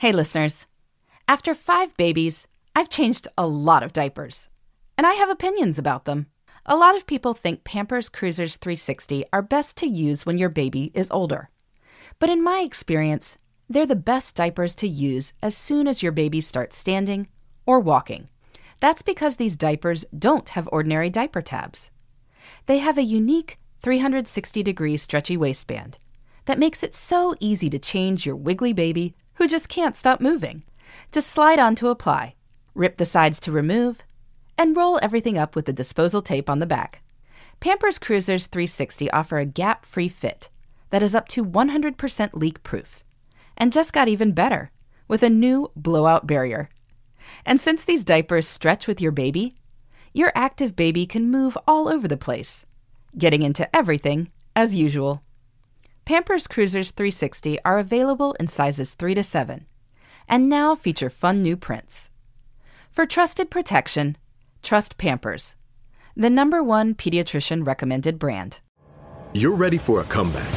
Hey, listeners. After five babies, I've changed a lot of diapers, and I have opinions about them. A lot of people think Pampers Cruisers 360 are best to use when your baby is older. But in my experience, they're the best diapers to use as soon as your baby starts standing or walking. That's because these diapers don't have ordinary diaper tabs. They have a unique 360 degree stretchy waistband that makes it so easy to change your wiggly baby who just can't stop moving. Just slide on to apply, rip the sides to remove, and roll everything up with the disposal tape on the back. Pampers Cruisers 360 offer a gap free fit that is up to 100% leak proof and just got even better with a new blowout barrier. And since these diapers stretch with your baby, your active baby can move all over the place, getting into everything as usual. Pampers Cruisers 360 are available in sizes 3 to 7 and now feature fun new prints. For trusted protection, trust Pampers, the number one pediatrician recommended brand. You're ready for a comeback.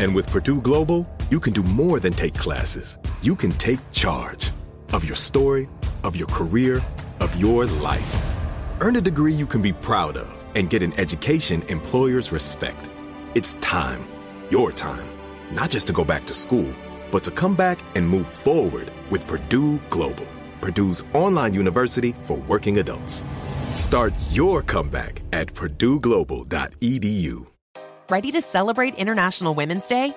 And with Purdue Global, you can do more than take classes. You can take charge of your story, of your career, of your life. Earn a degree you can be proud of and get an education employers respect. It's time your time, not just to go back to school, but to come back and move forward with Purdue Global, Purdue's online university for working adults. Start your comeback at purdueglobal.edu. Ready to celebrate International Women's Day?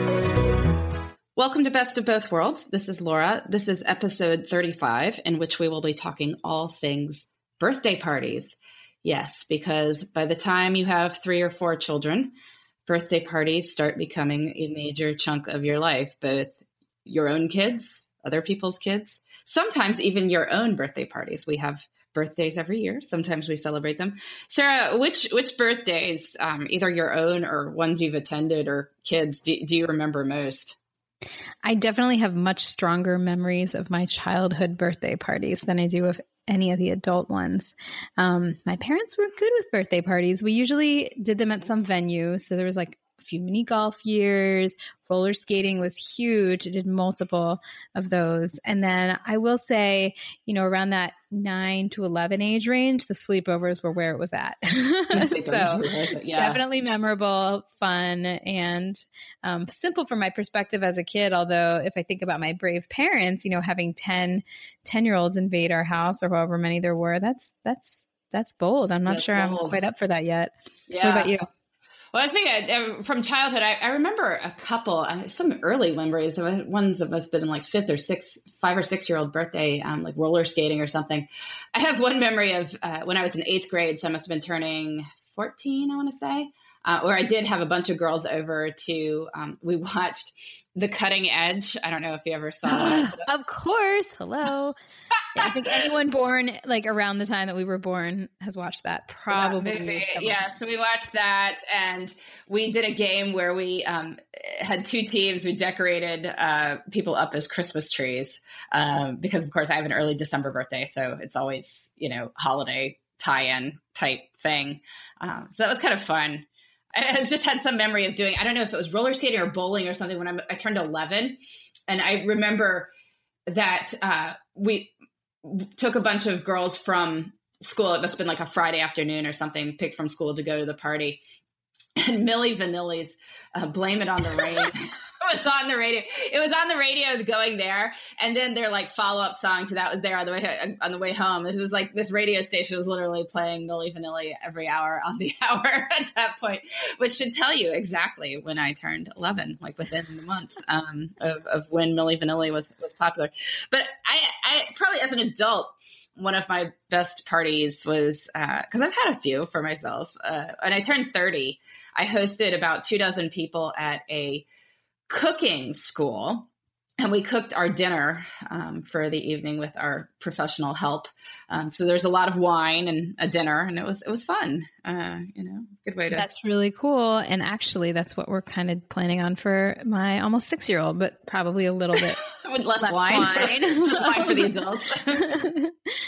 Welcome to Best of Both Worlds. This is Laura. This is episode 35, in which we will be talking all things birthday parties. Yes, because by the time you have three or four children, birthday parties start becoming a major chunk of your life, both your own kids, other people's kids, sometimes even your own birthday parties. We have birthdays every year. Sometimes we celebrate them. Sarah, which which birthdays, um, either your own or ones you've attended or kids, do, do you remember most? I definitely have much stronger memories of my childhood birthday parties than I do of any of the adult ones. Um, my parents were good with birthday parties. We usually did them at some venue. So there was like a few mini golf years. Roller skating was huge. I did multiple of those. And then I will say, you know, around that nine to 11 age range, the sleepovers were where it was at. so yeah. definitely memorable, fun, and um, simple from my perspective as a kid. Although, if I think about my brave parents, you know, having 10, 10 year olds invade our house or however many there were, that's, that's, that's bold. I'm not that's sure bold. I'm quite up for that yet. Yeah. What about you? Well, I was thinking from childhood, I, I remember a couple, uh, some early memories. of Ones that must have been like fifth or sixth, five or six year old birthday, um, like roller skating or something. I have one memory of uh, when I was in eighth grade, so I must have been turning 14, I want to say, uh, where I did have a bunch of girls over to, um, we watched The Cutting Edge. I don't know if you ever saw that. of course. Hello. I think anyone born like around the time that we were born has watched that. Probably. Yeah, yeah so we watched that and we did a game where we um, had two teams. We decorated uh, people up as Christmas trees um, because, of course, I have an early December birthday. So it's always, you know, holiday tie in type thing. Um, so that was kind of fun. I just had some memory of doing, I don't know if it was roller skating or bowling or something when I'm, i turned 11. And I remember that uh, we took a bunch of girls from school. It must have been like a Friday afternoon or something, picked from school to go to the party. And Milli Vanilli's uh, Blame It on the Rain was on the radio. It was on the radio going there, and then their like follow up song to that was there on the way on the way home. It was like this radio station was literally playing Milli Vanilli every hour on the hour at that point, which should tell you exactly when I turned eleven, like within the month um, of, of when Milli Vanilli was was popular. But I, I probably as an adult one of my best parties was because uh, I've had a few for myself. Uh, when I turned 30, I hosted about two dozen people at a cooking school. And we cooked our dinner um, for the evening with our professional help. Um, so there's a lot of wine and a dinner, and it was it was fun. Uh, you know, it's a good way to. That's really cool, and actually, that's what we're kind of planning on for my almost six year old, but probably a little bit with less, less wine, wine. just wine for the adults.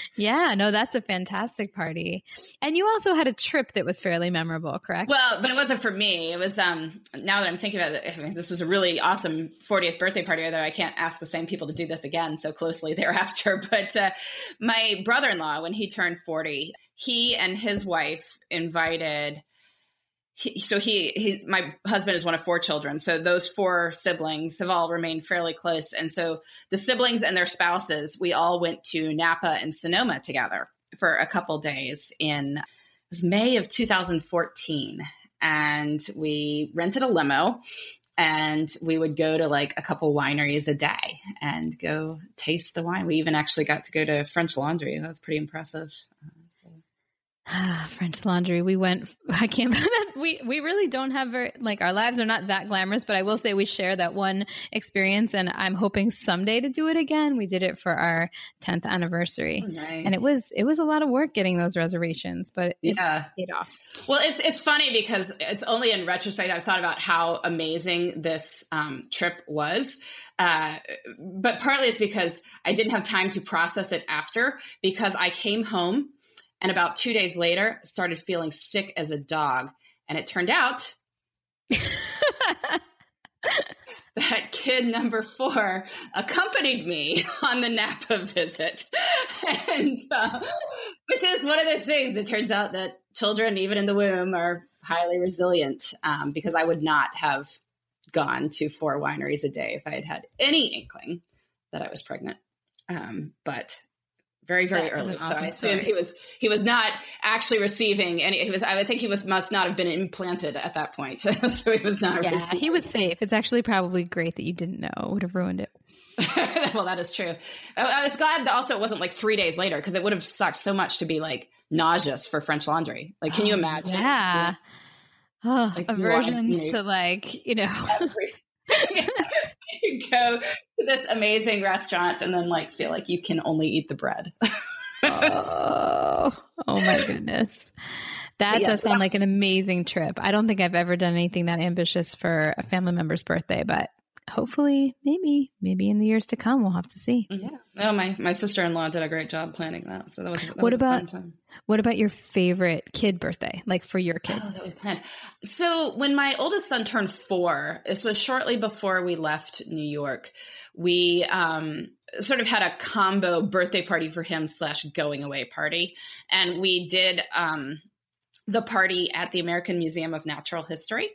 yeah, no, that's a fantastic party. And you also had a trip that was fairly memorable, correct? Well, but it wasn't for me. It was um now that I'm thinking about it, I mean, this was a really awesome 40th birthday party, although I can't ask the same people to do this again so closely thereafter. But uh, my brother-in-law, when he turned 40, he and his wife invited he, so he, he my husband is one of four children. So those four siblings have all remained fairly close. And so the siblings and their spouses we all went to napa and sonoma together for a couple days in it was may of 2014 and we rented a limo and we would go to like a couple wineries a day and go taste the wine. We even actually got to go to french laundry. That was pretty impressive Ah, French Laundry. We went. I can't. we we really don't have very like our lives are not that glamorous, but I will say we share that one experience, and I'm hoping someday to do it again. We did it for our 10th anniversary, oh, nice. and it was it was a lot of work getting those reservations, but it yeah, paid off. Well, it's it's funny because it's only in retrospect I've thought about how amazing this um, trip was. Uh, but partly it's because I didn't have time to process it after because I came home and about two days later, started feeling sick as a dog. And it turned out that kid number four accompanied me on the Napa visit. and uh, which is one of those things. It turns out that children, even in the womb, are highly resilient um, because I would not have gone to four wineries a day if I had had any inkling that I was pregnant. Um, but very very that early. Awesome so I assume story. he was he was not actually receiving any. He was I would think he was must not have been implanted at that point. so he was not. Yeah, receiving. he was safe. It's actually probably great that you didn't know. It would have ruined it. well, that is true. I, I was glad that also it wasn't like three days later because it would have sucked so much to be like nauseous for French Laundry. Like, can oh, you imagine? Yeah. Oh, like aversions you know, to like you know. Every, you go to this amazing restaurant and then like feel like you can only eat the bread. oh, oh my goodness. That yes, does sound like an amazing trip. I don't think I've ever done anything that ambitious for a family member's birthday, but hopefully, maybe, maybe in the years to come, we'll have to see. Yeah. No, my my sister in law did a great job planning that. So that was. That what was about what about your favorite kid birthday, like for your kids? Oh, that we planned. So when my oldest son turned four, this was shortly before we left New York. We um, sort of had a combo birthday party for him slash going away party, and we did um, the party at the American Museum of Natural History.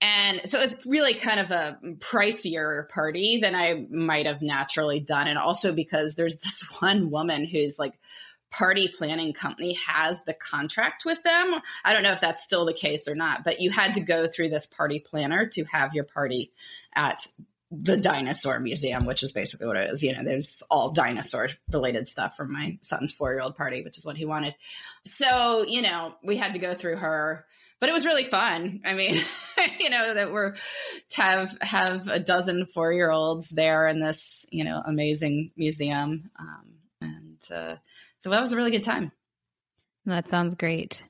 And so it's really kind of a pricier party than I might have naturally done. And also because there's this one woman who's like, party planning company has the contract with them. I don't know if that's still the case or not, but you had to go through this party planner to have your party at the dinosaur museum, which is basically what it is. You know, there's all dinosaur related stuff from my son's four year old party, which is what he wanted. So, you know, we had to go through her but it was really fun. I mean, you know, that we're to have have a dozen four year olds there in this, you know, amazing museum. Um, and uh, so that was a really good time. That sounds great.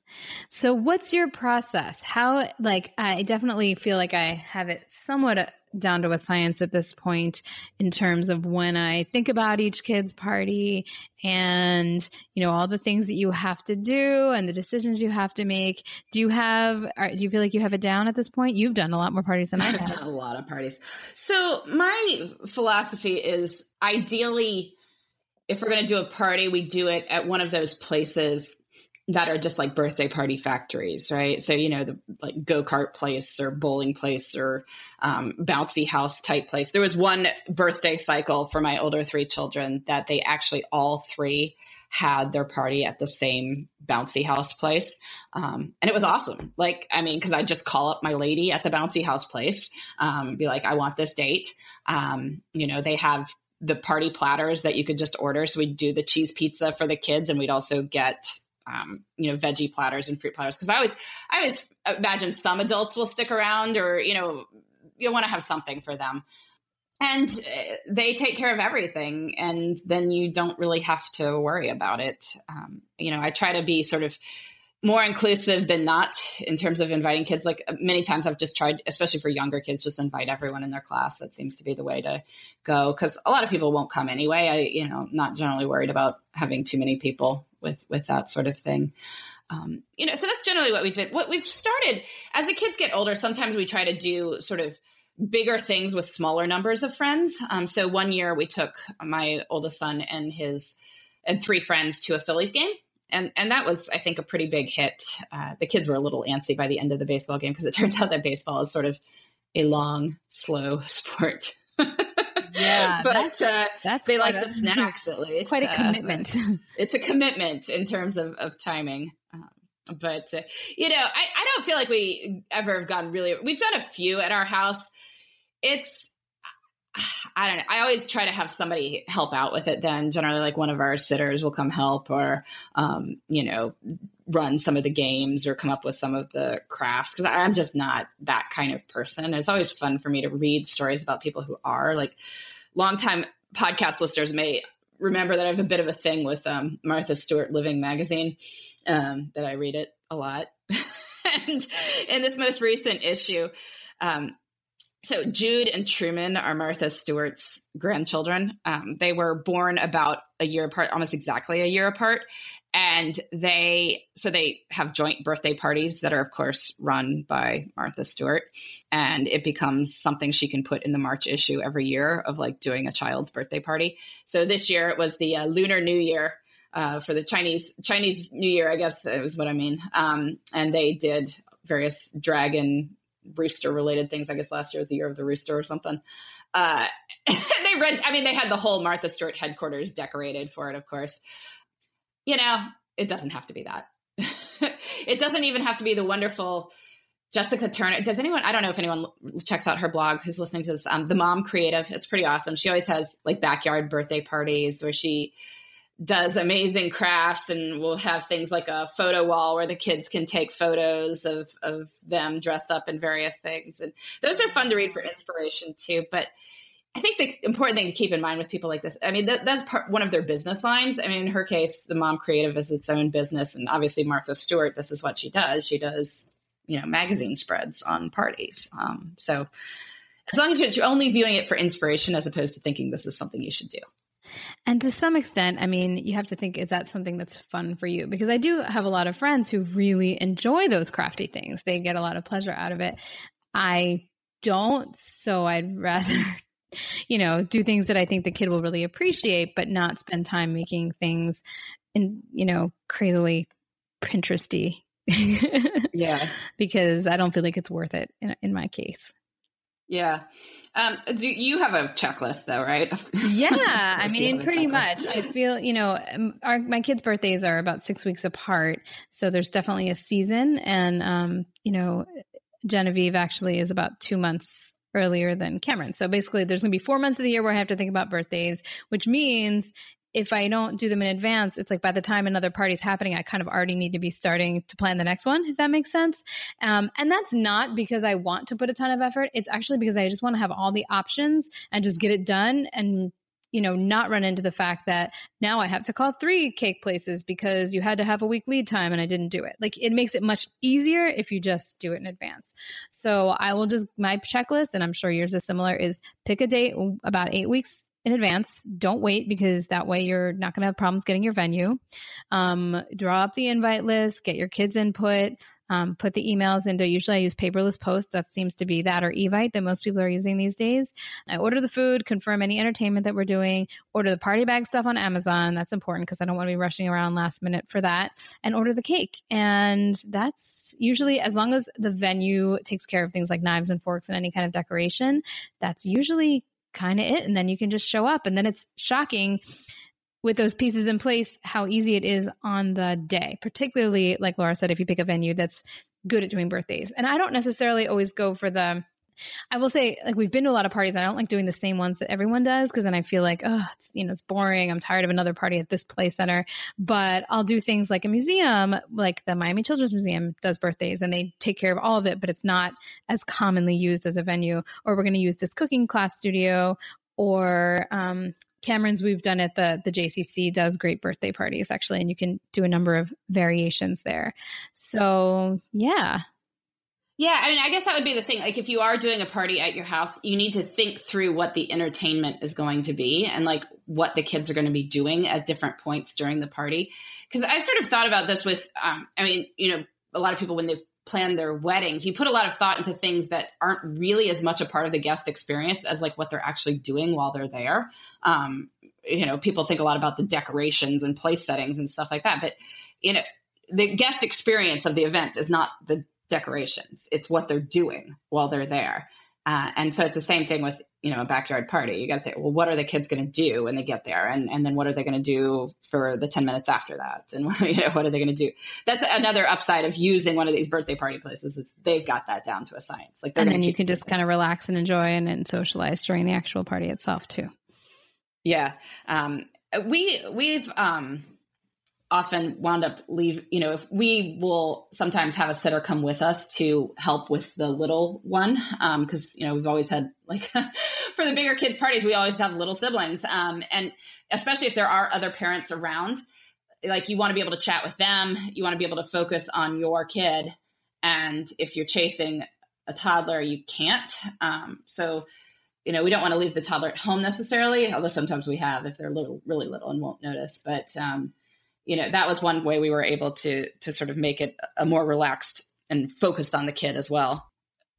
So, what's your process? How, like, I definitely feel like I have it somewhat down to a science at this point in terms of when I think about each kid's party and you know all the things that you have to do and the decisions you have to make. Do you have? Are, do you feel like you have it down at this point? You've done a lot more parties than I've done. a lot of parties. So my philosophy is ideally, if we're going to do a party, we do it at one of those places that are just like birthday party factories, right? So, you know, the like go kart place or bowling place or um, bouncy house type place. There was one birthday cycle for my older three children that they actually all three had their party at the same bouncy house place. Um, and it was awesome. Like, I mean, because I just call up my lady at the bouncy house place, um, be like, I want this date. Um, you know, they have the party platters that you could just order. So we'd do the cheese pizza for the kids, and we'd also get um, you know, veggie platters and fruit platters. Cause I always, I always imagine some adults will stick around or, you know, you want to have something for them. And uh, they take care of everything. And then you don't really have to worry about it. Um, you know, I try to be sort of more inclusive than not in terms of inviting kids. Like many times I've just tried, especially for younger kids, just invite everyone in their class. That seems to be the way to go because a lot of people won't come anyway. I, you know, not generally worried about having too many people with with that sort of thing. Um, you know, so that's generally what we did. What we've started as the kids get older, sometimes we try to do sort of bigger things with smaller numbers of friends. Um, so one year we took my oldest son and his and three friends to a Phillies game. And, and that was, I think, a pretty big hit. Uh, the kids were a little antsy by the end of the baseball game because it turns out that baseball is sort of a long, slow sport. Yeah, but that's, uh, that's they like the snacks at least. Quite a uh, commitment. Uh, it's a commitment in terms of, of timing. Um, but uh, you know, I, I don't feel like we ever have gone really. We've done a few at our house. It's I don't know. I always try to have somebody help out with it. Then generally, like one of our sitters will come help, or um, you know, run some of the games or come up with some of the crafts because I'm just not that kind of person. It's always fun for me to read stories about people who are like longtime podcast listeners may remember that I have a bit of a thing with um, Martha Stewart Living magazine um, that I read it a lot. and in this most recent issue, um, so Jude and Truman are Martha Stewart's grandchildren. Um, they were born about a year apart, almost exactly a year apart, and they so they have joint birthday parties that are of course run by Martha Stewart, and it becomes something she can put in the March issue every year of like doing a child's birthday party. So this year it was the uh, Lunar New Year. Uh, for the Chinese Chinese New Year, I guess is what I mean. Um, and they did various dragon rooster related things. I guess last year was the year of the rooster or something. Uh, they read, I mean, they had the whole Martha Stewart headquarters decorated for it, of course. You know, it doesn't have to be that. it doesn't even have to be the wonderful Jessica Turner. Does anyone, I don't know if anyone checks out her blog who's listening to this, um, The Mom Creative. It's pretty awesome. She always has like backyard birthday parties where she does amazing crafts and we'll have things like a photo wall where the kids can take photos of of them dressed up in various things. And those are fun to read for inspiration too. But i think the important thing to keep in mind with people like this i mean that, that's part, one of their business lines. I mean in her case the mom creative is its own business. And obviously martha stewart this is what she does. She does you know magazine spreads on parties. Um, so as long as you're only viewing it for inspiration as opposed to thinking this is something you should do and to some extent, I mean, you have to think, is that something that's fun for you? Because I do have a lot of friends who really enjoy those crafty things. They get a lot of pleasure out of it. I don't, so I'd rather, you know, do things that I think the kid will really appreciate, but not spend time making things in, you know, crazily Pinteresty. yeah. Because I don't feel like it's worth it in, in my case. Yeah. Um, do you have a checklist though, right? Yeah. I mean, pretty much. I feel, you know, our, my kids' birthdays are about six weeks apart. So there's definitely a season. And, um, you know, Genevieve actually is about two months earlier than Cameron. So basically, there's going to be four months of the year where I have to think about birthdays, which means if I don't do them in advance, it's like by the time another party's happening, I kind of already need to be starting to plan the next one, if that makes sense. Um, and that's not because I want to put a ton of effort. It's actually because I just want to have all the options and just get it done and you know, not run into the fact that now I have to call three cake places because you had to have a week lead time and I didn't do it. Like it makes it much easier if you just do it in advance. So I will just, my checklist, and I'm sure yours is similar, is pick a date about eight weeks in advance. Don't wait because that way you're not going to have problems getting your venue. Um, draw up the invite list, get your kids' input, um, put the emails into. Usually, I use paperless posts. That seems to be that or Evite that most people are using these days. I order the food, confirm any entertainment that we're doing, order the party bag stuff on Amazon. That's important because I don't want to be rushing around last minute for that, and order the cake. And that's usually as long as the venue takes care of things like knives and forks and any kind of decoration. That's usually kind of it. And then you can just show up. And then it's shocking with those pieces in place how easy it is on the day, particularly, like Laura said, if you pick a venue that's good at doing birthdays. And I don't necessarily always go for the I will say, like we've been to a lot of parties. I don't like doing the same ones that everyone does because then I feel like, oh, it's you know, it's boring. I'm tired of another party at this play center. But I'll do things like a museum, like the Miami Children's Museum does birthdays, and they take care of all of it, but it's not as commonly used as a venue. Or we're going to use this cooking class studio, or um, Cameron's we've done at the the JCC does great birthday parties actually, and you can do a number of variations there. So yeah, yeah, I mean, I guess that would be the thing. Like, if you are doing a party at your house, you need to think through what the entertainment is going to be and like what the kids are going to be doing at different points during the party. Because I sort of thought about this with, um, I mean, you know, a lot of people when they've planned their weddings, you put a lot of thought into things that aren't really as much a part of the guest experience as like what they're actually doing while they're there. Um, you know, people think a lot about the decorations and place settings and stuff like that, but you know, the guest experience of the event is not the decorations. It's what they're doing while they're there. Uh, and so it's the same thing with you know a backyard party. You got to say, well, what are the kids going to do when they get there, and and then what are they going to do for the ten minutes after that, and you know what are they going to do? That's another upside of using one of these birthday party places. Is they've got that down to a science. Like, and then you can just kind of relax and enjoy and, and socialize during the actual party itself too. Yeah, um, we we've um, often wound up leave you know if we will sometimes have a sitter come with us to help with the little one because um, you know we've always had like for the bigger kids parties we always have little siblings um, and especially if there are other parents around like you want to be able to chat with them you want to be able to focus on your kid and if you're chasing a toddler you can't um, so you know we don't want to leave the toddler at home necessarily although sometimes we have if they're little really little and won't notice but um, you know that was one way we were able to to sort of make it a more relaxed and focused on the kid as well.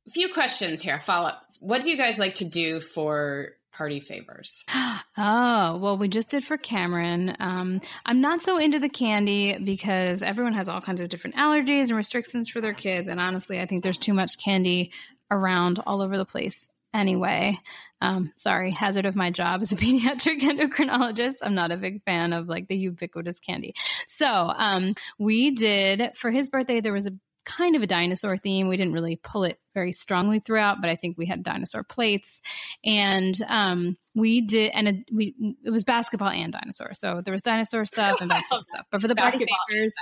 A few questions here follow up what do you guys like to do for party favors? Oh well we just did for cameron. Um, i'm not so into the candy because everyone has all kinds of different allergies and restrictions for their kids and honestly i think there's too much candy around all over the place anyway. Um, sorry, hazard of my job as a pediatric endocrinologist. I'm not a big fan of like the ubiquitous candy. So um, we did for his birthday. There was a kind of a dinosaur theme. We didn't really pull it very strongly throughout, but I think we had dinosaur plates, and um, we did, and a, we it was basketball and dinosaur. So there was dinosaur stuff and basketball stuff. But for the party favors,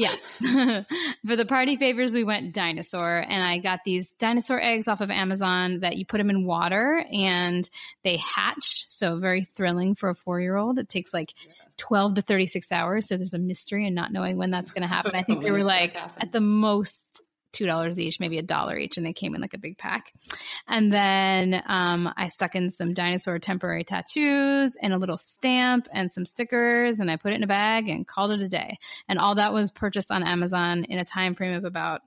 yeah, for the party favors, we went dinosaur, and I got these dinosaur eggs off of Amazon that you put them in water and they hatched. So very thrilling for a four year old. It takes like 12 to 36 hours. So there's a mystery and not knowing when that's going to happen. I think they were like at the most two dollars each, maybe a dollar each, and they came in like a big pack. And then um, I stuck in some dinosaur temporary tattoos and a little stamp and some stickers, and I put it in a bag and called it a day. And all that was purchased on Amazon in a time frame of about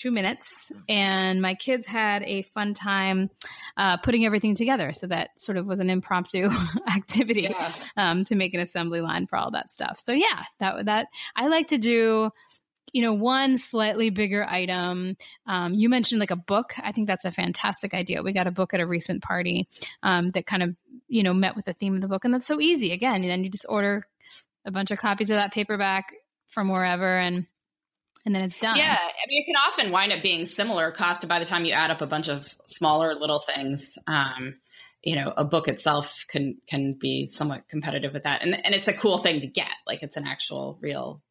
two minutes. And my kids had a fun time uh, putting everything together. So that sort of was an impromptu activity yeah. um, to make an assembly line for all that stuff. So yeah, that that I like to do you know, one slightly bigger item. Um, you mentioned like a book. I think that's a fantastic idea. We got a book at a recent party um, that kind of, you know, met with the theme of the book. And that's so easy. Again, and then you just order a bunch of copies of that paperback from wherever and and then it's done. Yeah, I mean, it can often wind up being similar cost by the time you add up a bunch of smaller little things. Um, you know, a book itself can can be somewhat competitive with that, and and it's a cool thing to get. Like it's an actual real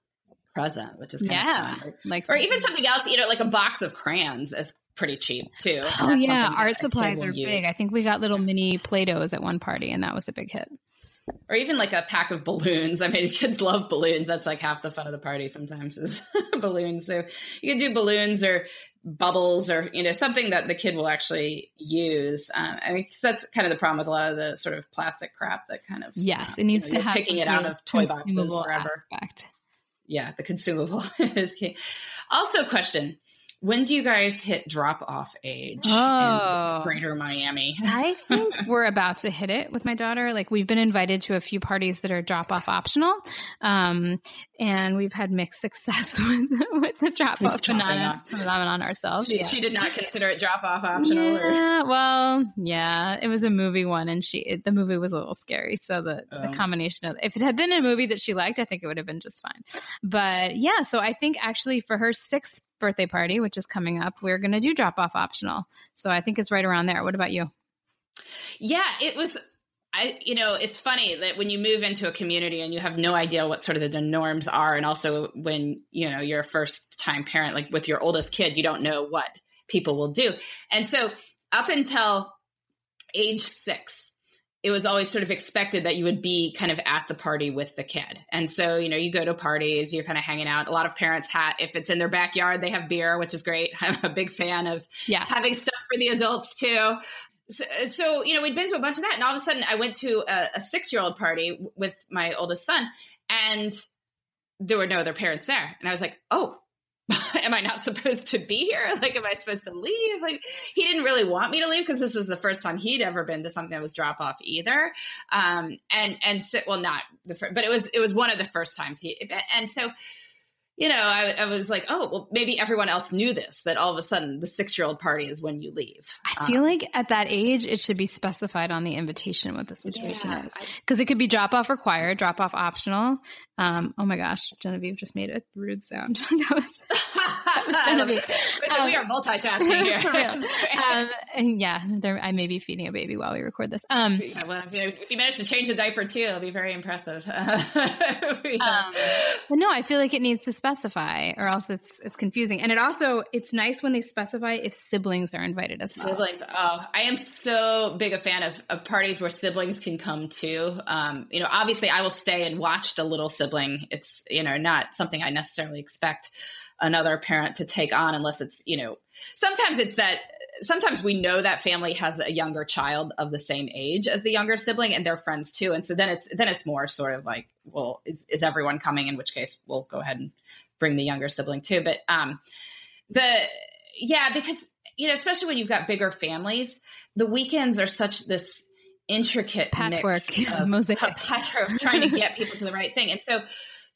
present, which is yeah, or, like or even something else. You know, like a box of crayons is pretty cheap too. Oh yeah, art supplies are use. big. I think we got little mini Play-Dohs at one party, and that was a big hit or even like a pack of balloons. I mean, kids love balloons. That's like half the fun of the party sometimes is balloons. So you can do balloons or bubbles or, you know, something that the kid will actually use. Um, I mean, that's kind of the problem with a lot of the sort of plastic crap that kind of. Yes, uh, it needs you know, to have picking it out of toy boxes forever. Aspect. Yeah, the consumable is key. Also, question: When do you guys hit drop off age Oh. in Greater Miami? I think we're about to hit it with my daughter. Like we've been invited to a few parties that are drop off optional, um, and we've had mixed success with with the drop off phenomenon, phenomenon ourselves. She, yeah. she did not consider it drop off optional. Or, Yeah, well, yeah, it was a movie one, and she it, the movie was a little scary. So the, Oh. the combination of if it had been a movie that she liked, I think it would have been just fine. But yeah, so I think actually for her sixth birthday party, which is coming up, we're going to do drop off optional. So I think it's right around there. What about you? Yeah, it was. I, you know, it's funny that when you move into a community and you have no idea what sort of the, norms are, and also when you know you're a first time parent, like with your oldest kid, you don't know what people will do, and so up until age six, it was always sort of expected that you would be kind of at the party with the kid, and so you know you go to parties, you're kind of hanging out. A lot of parents have, if it's in their backyard, they have beer, which is great. I'm a big fan of Yes. having stuff for the adults too. So, so, you know, we'd been to a bunch of that, and all of a sudden, I went to a, a six-year-old party w- with my oldest son, and there were no other parents there, and I was like, "Oh, am I not supposed to be here? Like, am I supposed to leave?" Like, he didn't really want me to leave because this was the first time he'd ever been to something that was drop-off either, um, and and so, well, not the first, but it was it was one of the first times he, and so you know, I, I was like, oh, well, maybe everyone else knew this, that all of a sudden the six year old party is when you leave. I feel like at that age, it should be specified on the invitation what the situation Yeah, is. Because it could be drop off required, drop off optional. Um, oh my gosh, Genevieve just made a rude sound. that was Genevieve. so we are multitasking here. Um, and yeah, there, I may be feeding a baby while we record this. Um, Yeah, well, if you, manage to change a diaper too, it'll be very impressive. Um, but no, I feel like it needs to specify, or else it's it's confusing. And it also it's nice when they specify if siblings are invited as well. Siblings. Oh, I am so big a fan of, of parties where siblings can come too. Um, you know, obviously I will stay and watch the little sibling. It's, you know, not something I necessarily expect another parent to take on unless it's, you know, sometimes it's that sometimes we know that family has a younger child of the same age as the younger sibling and they're friends too. And so then it's then it's more sort of like, well, is, is everyone coming? In which case we'll go ahead and bring the younger sibling too. But um the yeah, because you know, especially when you've got bigger families, the weekends are such this intricate Patchwork, mix of, mosaic. of patchwork of trying to get people to the right thing. And so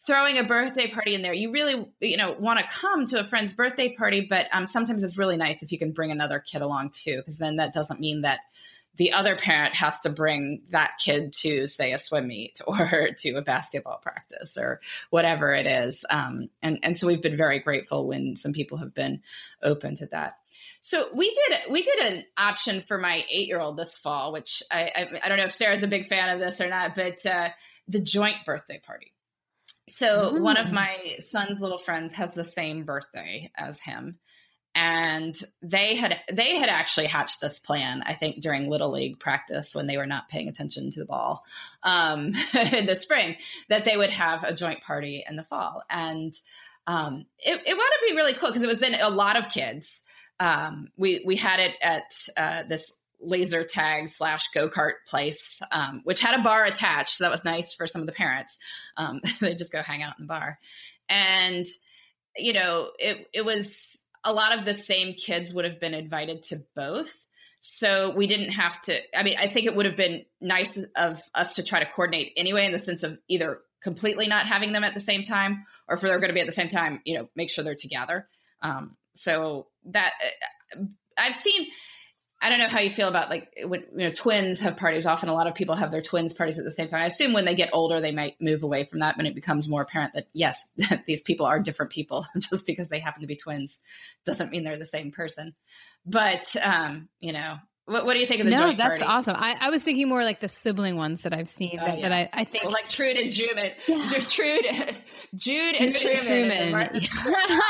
throwing a birthday party in there, you really, you know, want to come to a friend's birthday party, but um, sometimes it's really nice if you can bring another kid along too, because then that doesn't mean that the other parent has to bring that kid to say a swim meet or to a basketball practice or whatever it is. Um, and and so we've been very grateful when some people have been open to that. So we did we did an option for my eight year old this fall which I, I i don't know if sarah's a big fan of this or not but uh, the joint birthday party so one of my son's little friends has the same birthday as him. And they had they had actually hatched this plan i think during little league practice when they were not paying attention to the ball um, in the spring that they would have a joint party in the fall. And um, it, it wound up being really cool because it was then a lot of kids. Um, we we had it at uh, this laser tag slash go kart place, um, which had a bar attached. So that was nice for some of the parents. Um, they just go hang out in the bar, and you know, it it was a lot of the same kids would have been invited to both. So we didn't have to. I mean, I think it would have been nice of us to try to coordinate anyway, in the sense of either completely not having them at the same time, or if they're going to be at the same time, you know, make sure they're together. Um, so that I've seen. I don't know how you feel about like when you know twins have parties. Often, a lot of people have their twins parties at the same time. I assume when they get older, they might move away from that when it becomes more apparent that yes, these people are different people. Just because they happen to be twins doesn't mean they're the same person. But um, you know, what, what do you think of the no, joint that's party? awesome. I, I was thinking more like the sibling ones that I've seen Oh, that, yeah. that I, I think Well, like Trude and Truman, Yeah. Trude, Jude and Jude and Truman. Truman. Martha- they're gonna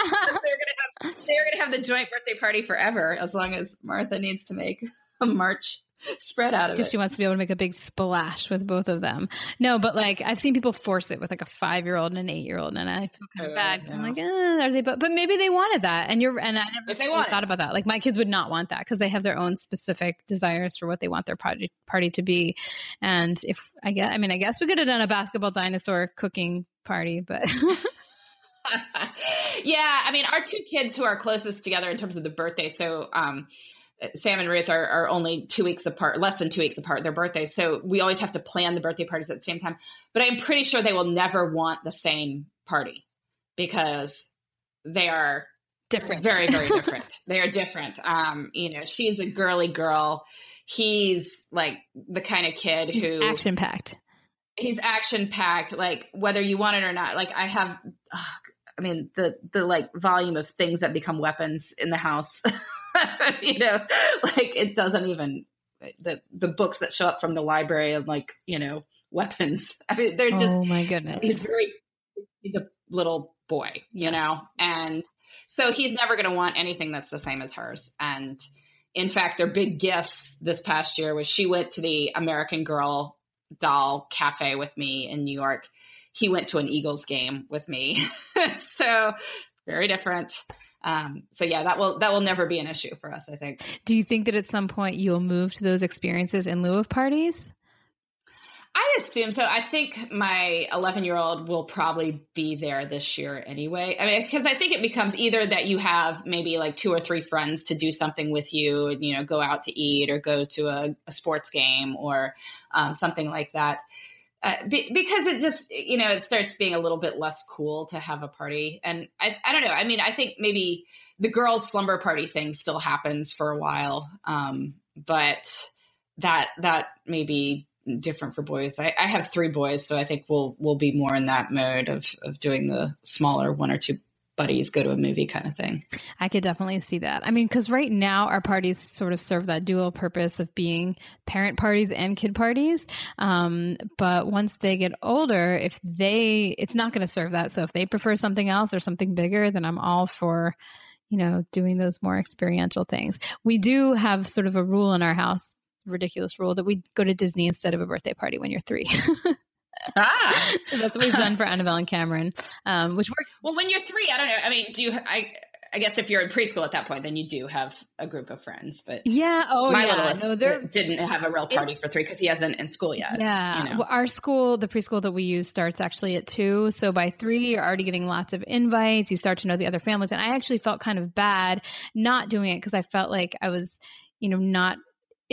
have they're gonna have the joint birthday party forever, as long as Martha needs to make a March spread out of because it. she wants to be able to make a big splash with both of them. No, but like I've seen people force it with like a five year old and an eight year old, and I feel kind of Oh, bad. I'm like, eh, are they? But but maybe they wanted that, and you're and I never If they really it. thought about that. Like my kids would not want that because they have their own specific desires for what they want their party party to be. And if I guess, I mean, I guess we could have done a basketball dinosaur cooking party, but yeah, I mean, our two kids who are closest together in terms of the birthday. So, um, Sam and Ruth are, are only two weeks apart, less than two weeks apart, their birthdays. So we always have to plan the birthday parties at the same time. But I'm pretty sure they will never want the same party because they are different, very, very different. they are different. Um, you know, she's a girly girl. He's like the kind of kid who action packed. He's action packed. Like whether you want it or not. Like I have, oh, I mean, the the like volume of things that become weapons in the house. you know, like it doesn't even the the books that show up from the library and like you know weapons. I mean, they're just. Oh my goodness! He's very he's a little boy, you know, and so he's never going to want anything that's the same as hers. And in fact, their big gifts this past year was she went to the American Girl doll cafe with me in New York. He went to an Eagles game with me. so very different. Um, so yeah, that will that will never be an issue for us. I think. Do you think that at some point you'll move to those experiences in lieu of parties? I assume so. I think my 11 year old will probably be there this year anyway. I mean, because I think it becomes either that you have maybe like two or three friends to do something with you, and, you know, go out to eat or go to a, a sports game or um, something like that. Uh, be, because it just, you know, it starts being a little bit less cool to have a party. And I, I don't know. I mean, I think maybe the girls' slumber party thing still happens for a while. Um, but that, that may be different for boys. I, I, have three boys, so I think we'll we'll be more in that mode of of doing the smaller one or two buddies go to a movie kind of thing. I could definitely see that. I mean, because right now our parties sort of serve that dual purpose of being parent parties and kid parties. Um, but once they get older, if they, it's not going to serve that. So if they prefer something else or something bigger, then I'm all for you know, doing those more experiential things. We do have sort of a rule in our house ridiculous rule that we go to Disney instead of a birthday party when you're three. ah, so that's what we've done for Annabelle and Cameron, um, which worked. Well, when you're three, I don't know. I mean, do you? I I guess if you're in preschool at that point, then you do have a group of friends. But yeah, oh my yeah, littlest no, didn't have a real party for three because he hasn't in school yet. Yeah, you know? well, our school, the preschool that we use, starts actually at two. So by three, you're already getting lots of invites. You start to know the other families, and I actually felt kind of bad not doing it because I felt like I was, you know, not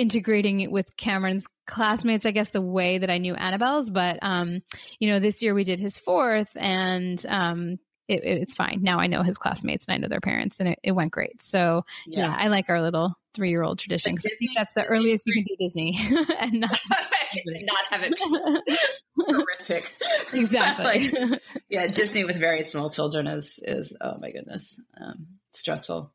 integrating it with Cameron's classmates, I guess the way that I knew Annabelle's. But um, you know, this year we did his fourth, and um, it, it's fine. Now I know his classmates and I know their parents, and it, it went great. So yeah. yeah. I like our little three year old tradition because I think that's the earliest you can do Disney and not not have it horrific. Exactly. like, yeah, Disney with very small children is is oh my goodness, um, stressful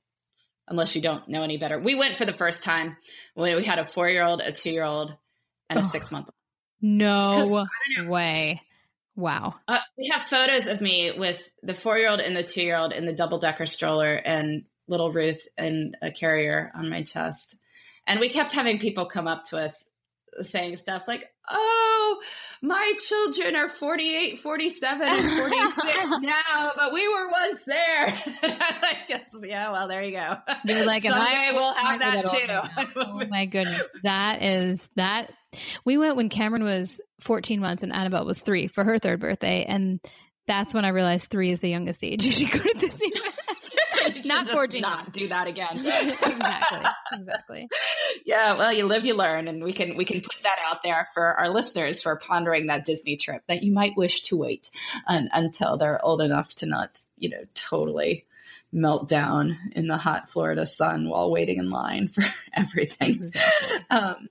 unless you don't know any better. We went for the first time when we had a four year old, a two year old, and a oh, six month old. No way. Wow. Uh, we have photos of me with the four year old and the two year old in the double decker stroller and little Ruth in a carrier on my chest. And we kept having people come up to us saying stuff like, oh, my children are 48, 47, and 46 now, but we were once there. I guess, yeah, well, there you go. You're like, someday we'll have that too. oh my goodness. That is that. We went when Cameron was 14 months and Annabelle was three for her third birthday. And that's when I realized three is the youngest age you go to Disneyland. Not 14 not do that again. Exactly exactly. Yeah well you live you learn and we can we can put that out there for our listeners for pondering that disney trip that you might wish to wait un- until they're old enough to not you know totally melt down in the hot florida sun while waiting in line for everything. Exactly. um,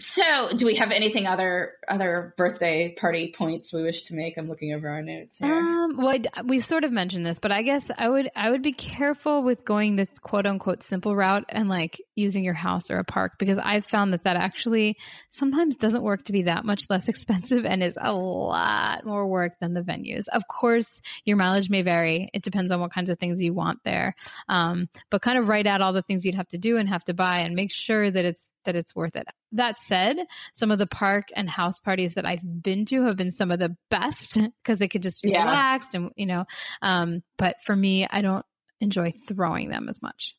so, do we have anything other other birthday party points we wish to make? I'm looking over our notes here. Um, well, we sort of mentioned this, but I guess I would I would be careful with going this quote unquote simple route and like using your house or a park because I've found that that actually sometimes doesn't work to be that much less expensive and is a lot more work than the venues. Of course, your mileage may vary. It depends on what kinds of things you want there. Um, but kind of write out all the things you'd have to do and have to buy and make sure that it's that it's worth it. That said, some of the park and house parties that I've been to have been some of the best because they could just be yeah. relaxed and you know. Um, but for me, I don't enjoy throwing them as much.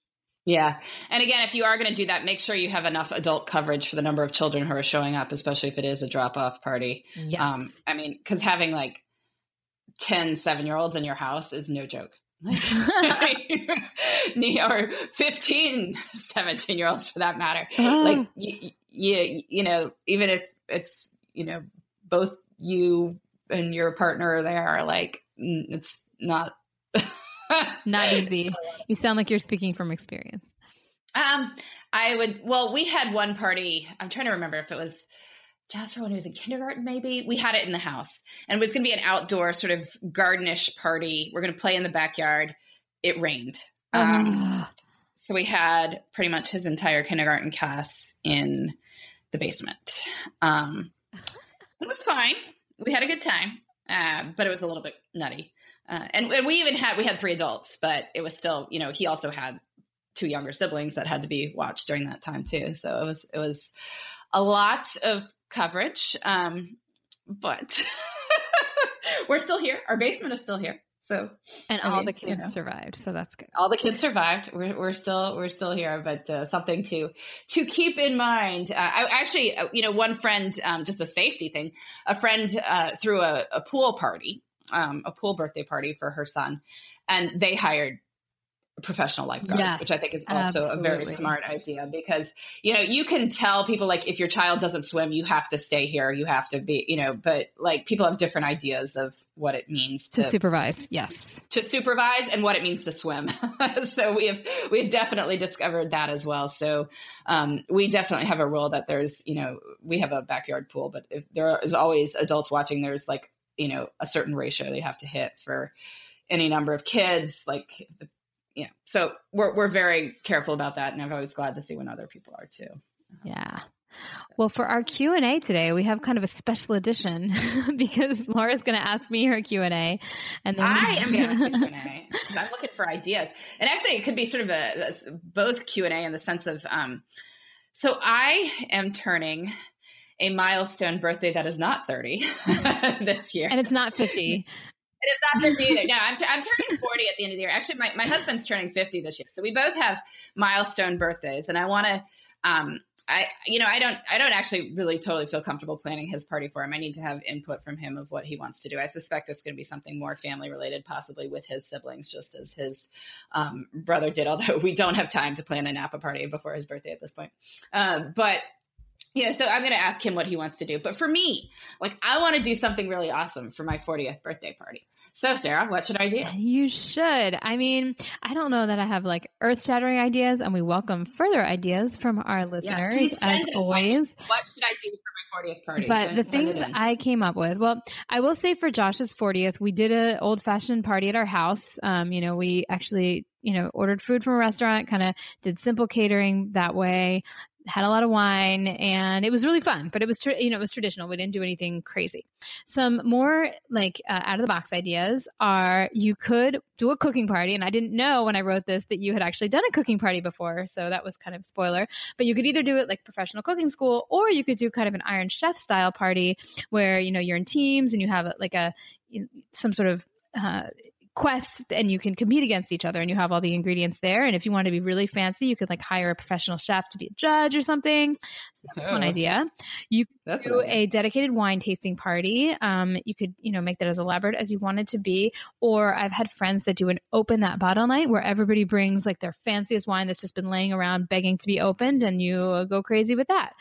Yeah. And again, if you are going to do that, make sure you have enough adult coverage for the number of children who are showing up, especially if it is a drop off party. Yes. Um, I mean, because having like 10 seven year olds in your house is no joke. or 15 17 year olds for that matter. Oh. like you, you you know even if it's you know both you and your partner are there like it's not not easy. you sound like you're speaking from experience. Um i would well we had one party i'm trying to remember if it was Jasper when he was in kindergarten, maybe we had it in the house, and it was going to be an outdoor sort of gardenish party. We're going to play in the backyard. It rained, um, so we had pretty much his entire kindergarten class in the basement. Um, it was fine. We had a good time, uh, but it was a little bit nutty. Uh, and, and we even had we had three adults, but it was still you know he also had two younger siblings that had to be watched during that time too. So it was it was a lot of coverage. Um, but we're still here. Our basement is still here. So and I all mean, the kids you know, survived, so that's good. All the kids survived. We're, we're still we're still here, but uh, something to to keep in mind. Uh, I actually, uh, you know, one friend, um, just a safety thing. A friend uh, threw a, a pool party, um, a pool birthday party for her son, and they hired professional lifeguard, yes, which I think is also absolutely. a very smart idea because, you know, you can tell people like if your child doesn't swim, you have to stay here, you have to be, you know, but like people have different ideas of what it means to, to supervise. Yes. To supervise and what it means to swim. so we have, we've definitely discovered that as well. So um, we definitely have a rule that there's, you know, we have a backyard pool, but if there is always adults watching, there's like, you know, a certain ratio they have to hit for any number of kids. Like the yeah. So we're we're very careful about that, and I'm always glad to see when other people are too. Yeah. Well, for our Q and A today, we have kind of a special edition because Laura's going to ask me her Q and A, and then I am going to ask Q and A. I'm looking for ideas, and actually, it could be sort of a, a both Q and A in the sense of, um, so I am turning a milestone birthday that is not 30 this year, and it's not 50. It is not 50 either. No, I'm, t- I'm turning 40 at the end of the year. Actually, my, my husband's turning 50 this year. So we both have milestone birthdays. And I want to, um, I, you know, I don't, I don't actually really totally feel comfortable planning his party for him. I need to have input from him of what he wants to do. I suspect it's going to be something more family related, possibly with his siblings, just as his um, brother did. Although we don't have time to plan a Napa party before his birthday at this point. Um, but yeah, so I'm going to ask him what he wants to do. But for me, like I want to do something really awesome for my 40th birthday party. So, Sarah, what should I do? You should. I mean, I don't know that I have like earth shattering ideas, and we welcome further ideas from our listeners yes, as always. What should I do for my 40th party? But send, the things I came up with, well, I will say for Josh's 40th, we did an old fashioned party at our house. Um, you know, we actually you know, ordered food from a restaurant, kind of did simple catering that way had a lot of wine and it was really fun but it was you know it was traditional. We didn't do anything crazy. Some more like uh, out of the box ideas are you could do a cooking party and i didn't know when i wrote this that you had actually done a cooking party before so that was kind of spoiler but you could either do it like professional cooking school or you could do kind of an iron chef style party where you know you're in teams and you have like a some sort of uh, quests and you can compete against each other and you have all the ingredients there. And if you want to be really fancy, you could like hire a professional chef to be a judge or something. So that's oh. one idea. You could do a dedicated wine tasting party. Um, you could, you know, make that as elaborate as you wanted to be. Or I've had friends that do an open that bottle night where everybody brings like their fanciest wine that's just been laying around begging to be opened and you go crazy with that.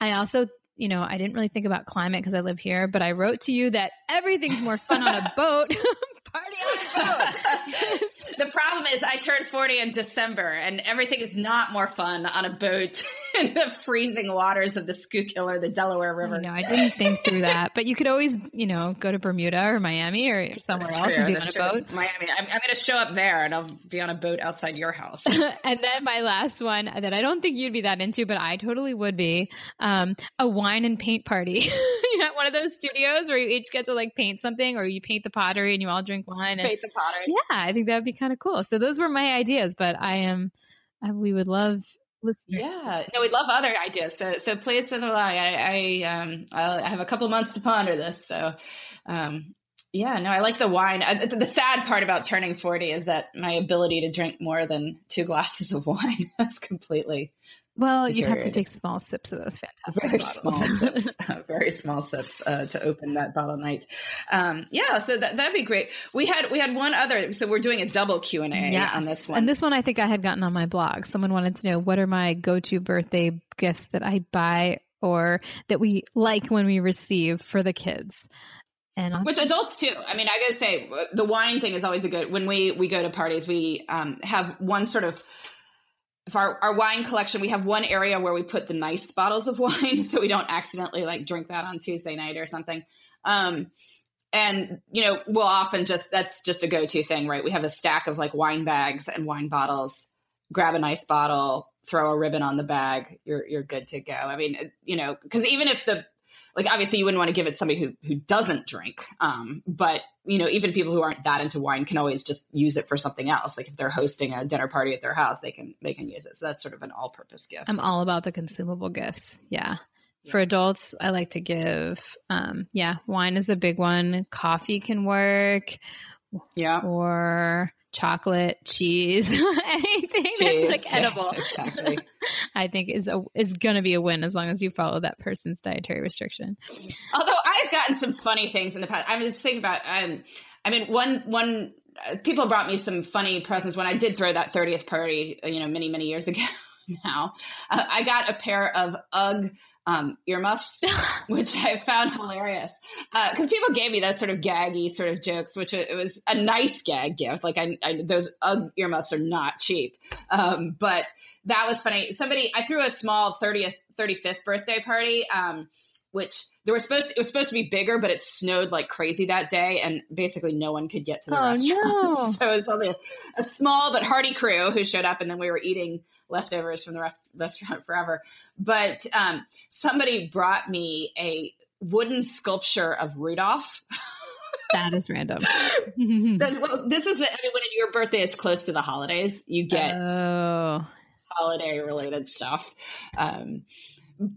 I also you know, I didn't really think about climate because I live here, but I wrote to you that everything's more fun on a boat. Party on a boat. the problem is I turned 40 in December and everything is not more fun on a boat in the freezing waters of the Schuylkill or the Delaware River. No, I didn't think through that. But you could always, you know, go to Bermuda or Miami or somewhere That's else true. and be on a boat. Miami. I'm, I'm going to show up there and I'll be on a boat outside your house. and then my last one that I don't think you'd be that into, but I totally would be um, a wine and paint party. you know, one of those studios where you each get to like paint something or you paint the pottery and you all drink wine. And, the. Yeah, I think that would be kind of cool. So those were my ideas, but I am, we would love listeners. Yeah, no, we'd love other ideas. So, so please send them along. I, I, um, I have a couple months to ponder this. So, um, yeah, no, I like the wine. I, the sad part about turning 40 is that my ability to drink more than two glasses of wine has completely Well, you'd have to take small sips of those fantastic very bottles. small sips, uh, very small sips uh, to open that bottle night. Um, yeah, so that, that'd be great. We had we had one other, so we're doing a double Q and A Yes. on this one. And this one I think I had gotten on my blog. Someone wanted to know what are my go to birthday gifts that I buy or that we like when we receive for the kids. And Which adults too. I mean, I gotta say, the wine thing is always a good. When we we go to parties, we um, have one sort of. If our, our wine collection, we have one area where we put the nice bottles of wine, so we don't accidentally like drink that on Tuesday night or something. Um, and you know, we'll often just that's just a go to thing, right? We have a stack of like wine bags and wine bottles. Grab a nice bottle, throw a ribbon on the bag. You're you're good to go. I mean, you know, because even if the like obviously you wouldn't want to give it to somebody who who doesn't drink um but you know even people who aren't that into wine can always just use it for something else like if they're hosting a dinner party at their house they can they can use it so that's sort of an all purpose gift I'm all about the consumable gifts. Yeah. For adults, I like to give, um, yeah, wine is a big one. Coffee can work, yeah or chocolate, cheese, anything Cheese. that's like Yeah, edible. exactly. I think is a is going to be a win as long as you follow that person's dietary restriction. although i've gotten some funny things in the past i'm just thinking about um i mean one one uh, people brought me some funny presents when i did throw that 30th party uh, you know many many years ago now uh, i got a pair of ugg um, earmuffs which I found hilarious because people gave me those sort of gaggy sort of jokes, which it was a nice gag gift. Like I, I those Ugg earmuffs are not cheap, um, but that was funny. Somebody I threw a small thirtieth, thirty fifth birthday party, um, which there was supposed to, it was supposed to be bigger, but it snowed like crazy that day, and basically no one could get to the Oh, restaurant. no. so it was only a, a small but hearty crew who showed up, and then we were eating leftovers from the ref- restaurant forever. But um, somebody brought me a wooden sculpture of Rudolph. That is random. That- well, this is the, I mean, when your birthday is close to the holidays, you get oh, holiday related stuff. Um,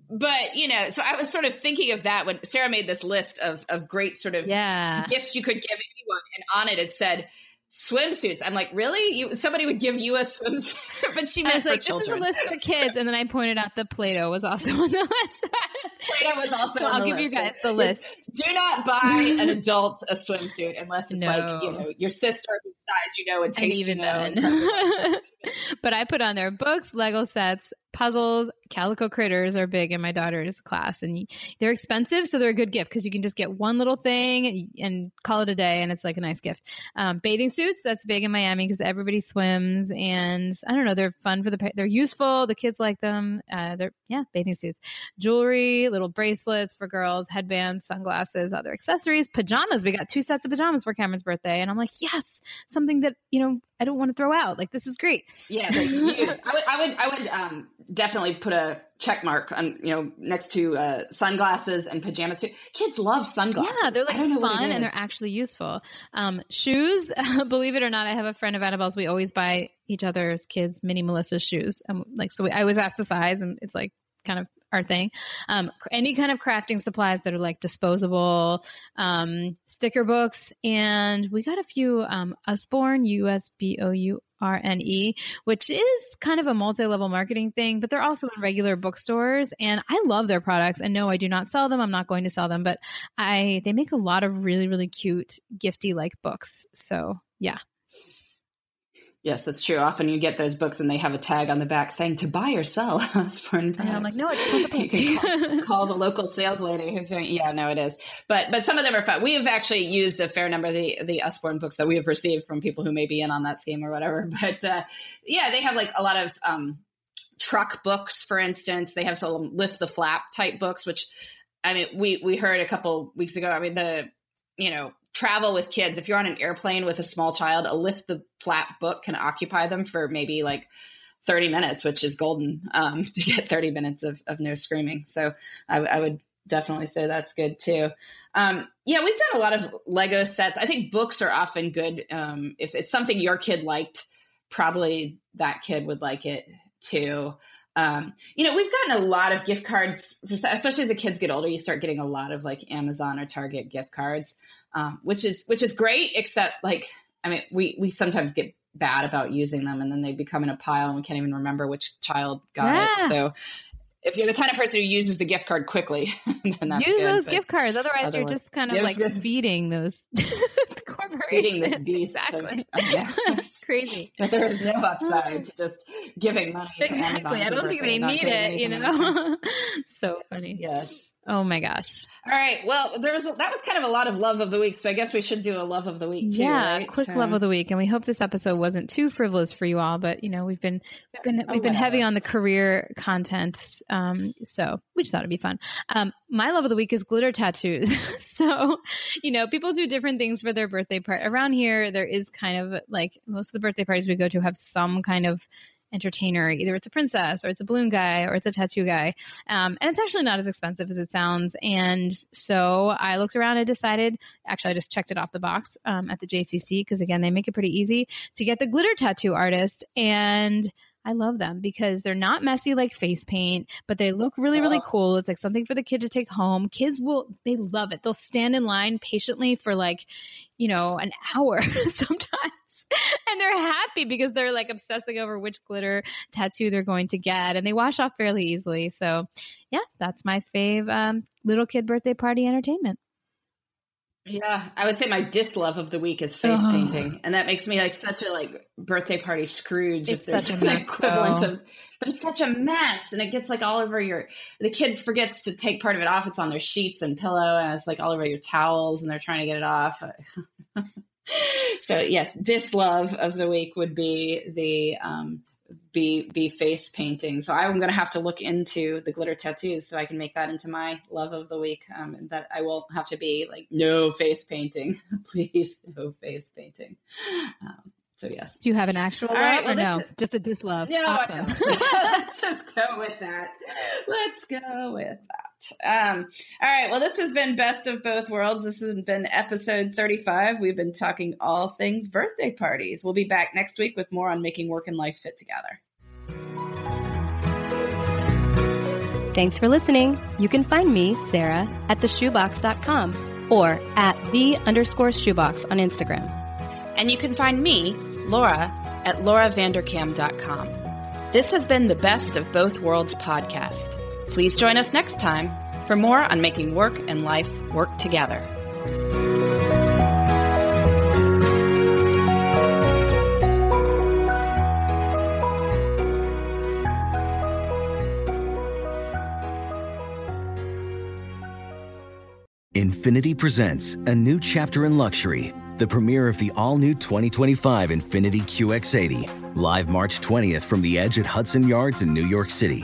but you know, so I was sort of thinking of that when Sarah made this list of of great sort of yeah. gifts you could give anyone, and on it it said swimsuits. I'm like, really? You somebody would give you a swimsuit? but she I meant was for like, this is a list for kids, and then I pointed out that Play-Doh was also on the list. Play-Doh was also so I'll give you guys the list. Do not buy an adult a swimsuit unless it's No. like you know your sister size you know and And even you know. then. but I put on their books, Lego sets, puzzles, calico critters are big in my daughter's class, and they're expensive, so they're a good gift because you can just get one little thing and, call it a day, and it's like a nice gift. Um, bathing suits, that's big in Miami because everybody swims, and I don't know, they're fun for the they're useful. The kids like them. Uh, they're yeah, bathing suits, jewelry, little bracelets for girls, headbands, sunglasses, other accessories, pajamas. We got two sets of pajamas for Cameron's birthday, and I'm like, yes, something that you know I don't want to throw out. Like this is great. Yeah. I would, I would, I would um, definitely put a check mark on, you know, next to uh, sunglasses and pajamas too. Kids love sunglasses. Yeah, they're like don't know what fun and they're actually useful. Um, shoes, believe it or not, I have a friend of Annabelle's. We always buy each other's kids mini Melissa's shoes. Um, like so, we, I always ask the size, and it's like kind of our thing. Um, any kind of crafting supplies that are like disposable, um, sticker books, and we got a few um, Usborne U S B O U R N E, which is kind of a multi-level marketing thing, but they're also in regular bookstores, and I love their products. And no, I do not sell them. I'm not going to sell them, but I they make a lot of really really cute gifty like books. So yeah, Yes, that's true. Often you get those books and they have a tag on the back saying to buy or sell. Usborne and I'm like, no, it's not the You can call, call the local sales lady who's doing. Yeah, no, it is. But but some of them are fun. We have actually used a fair number of the the Usborne books that we have received from people who may be in on that scheme or whatever. But uh, yeah, they have like a lot of um, truck books, for instance. They have some lift the flap type books, which I mean, we we heard a couple weeks ago. I mean, the you know travel with kids. If you're on an airplane with a small child, a lift the flap book can occupy them for maybe like 30 minutes, which is golden um, to get 30 minutes of, of no screaming. So I, I would definitely say that's good too. Um, yeah, we've done a lot of Lego sets. I think books are often good. Um, if it's something your kid liked, probably that kid would like it too. Um, you know, we've gotten a lot of gift cards, for, especially as the kids get older. You start getting a lot of like Amazon or Target gift cards, um, which is which is great. Except like, I mean, we we sometimes get bad about using them and then they become in a pile and we can't even remember which child got Yeah. it. So if you're the kind of person who uses the gift card quickly, then that's Use good, those but gift cards. Otherwise, you're just kind of like just- feeding those corporations. Feeding this beast of- Exactly. yeah. It's crazy. But there is no upside to just giving money. To Exactly. I don't think they need it, you anything in return. know? so funny. Yes. Oh my gosh. All right. Well, there was that was kind of a lot of love of the week, so I guess we should do a love of the week too. yeah, right? quick So- love of the week, and we hope this episode wasn't too frivolous for you all. But you know, we've been we've been Oh, we've been heavy on the career content, um, so we just thought it'd be fun. Um, my love of the week is glitter tattoos. so, you know, people do different things for their birthday party. Around here, there is kind of like most of the birthday parties we go to have some kind of entertainer. Either it's a princess or it's a balloon guy or it's a tattoo guy. Um, and it's actually not as expensive as it sounds. And so I looked around and decided, actually, I just checked it off the box um, at the JCC because, again, they make it pretty easy to get the glitter tattoo artist. And I love them because they're not messy like face paint, but they look really, really Oh. cool. It's like something for the kid to take home. Kids will, they love it. They'll stand in line patiently for like, you know, an hour sometimes. And they're happy because they're like obsessing over which glitter tattoo they're going to get, and they wash off fairly easily. So, yeah, that's my fave um, little kid birthday party entertainment. Yeah, I would say my dislove of the week is face Ugh. painting, and that makes me like such a like birthday party Scrooge. It's if there's an mess, equivalent though. of, but it's such a mess, and it gets like all over your. The kid forgets to take part of it off. It's on their sheets and pillow, and it's like all over your towels, and they're trying to get it off. so yes, dislove of the week would be the um, be be face painting. So I'm going to have to look into the glitter tattoos so I can make that into my love of the week. Um, that I won't have to be like no face painting, please no face painting. Um, so yes. Do you have an actual love right, well, or no? is- Just a dislove. No, awesome. let's just go with that. Let's go with that. Um, all right. Well, this has been Best of Both Worlds. This has been episode 35. We've been talking all things birthday parties. We'll be back next week with more on making work and life fit together. Thanks for listening. You can find me, Sarah, at theshoebox.com or at the underscore shoebox on Instagram. And you can find me, Laura, at lauravanderkam.com. This has been the Best of Both Worlds podcast. Please join us next time for more on making work and life work together. Infiniti presents a new chapter in luxury, the premiere of the all new 2025 Infiniti QX80, live March 20th from the edge at Hudson Yards in New York City,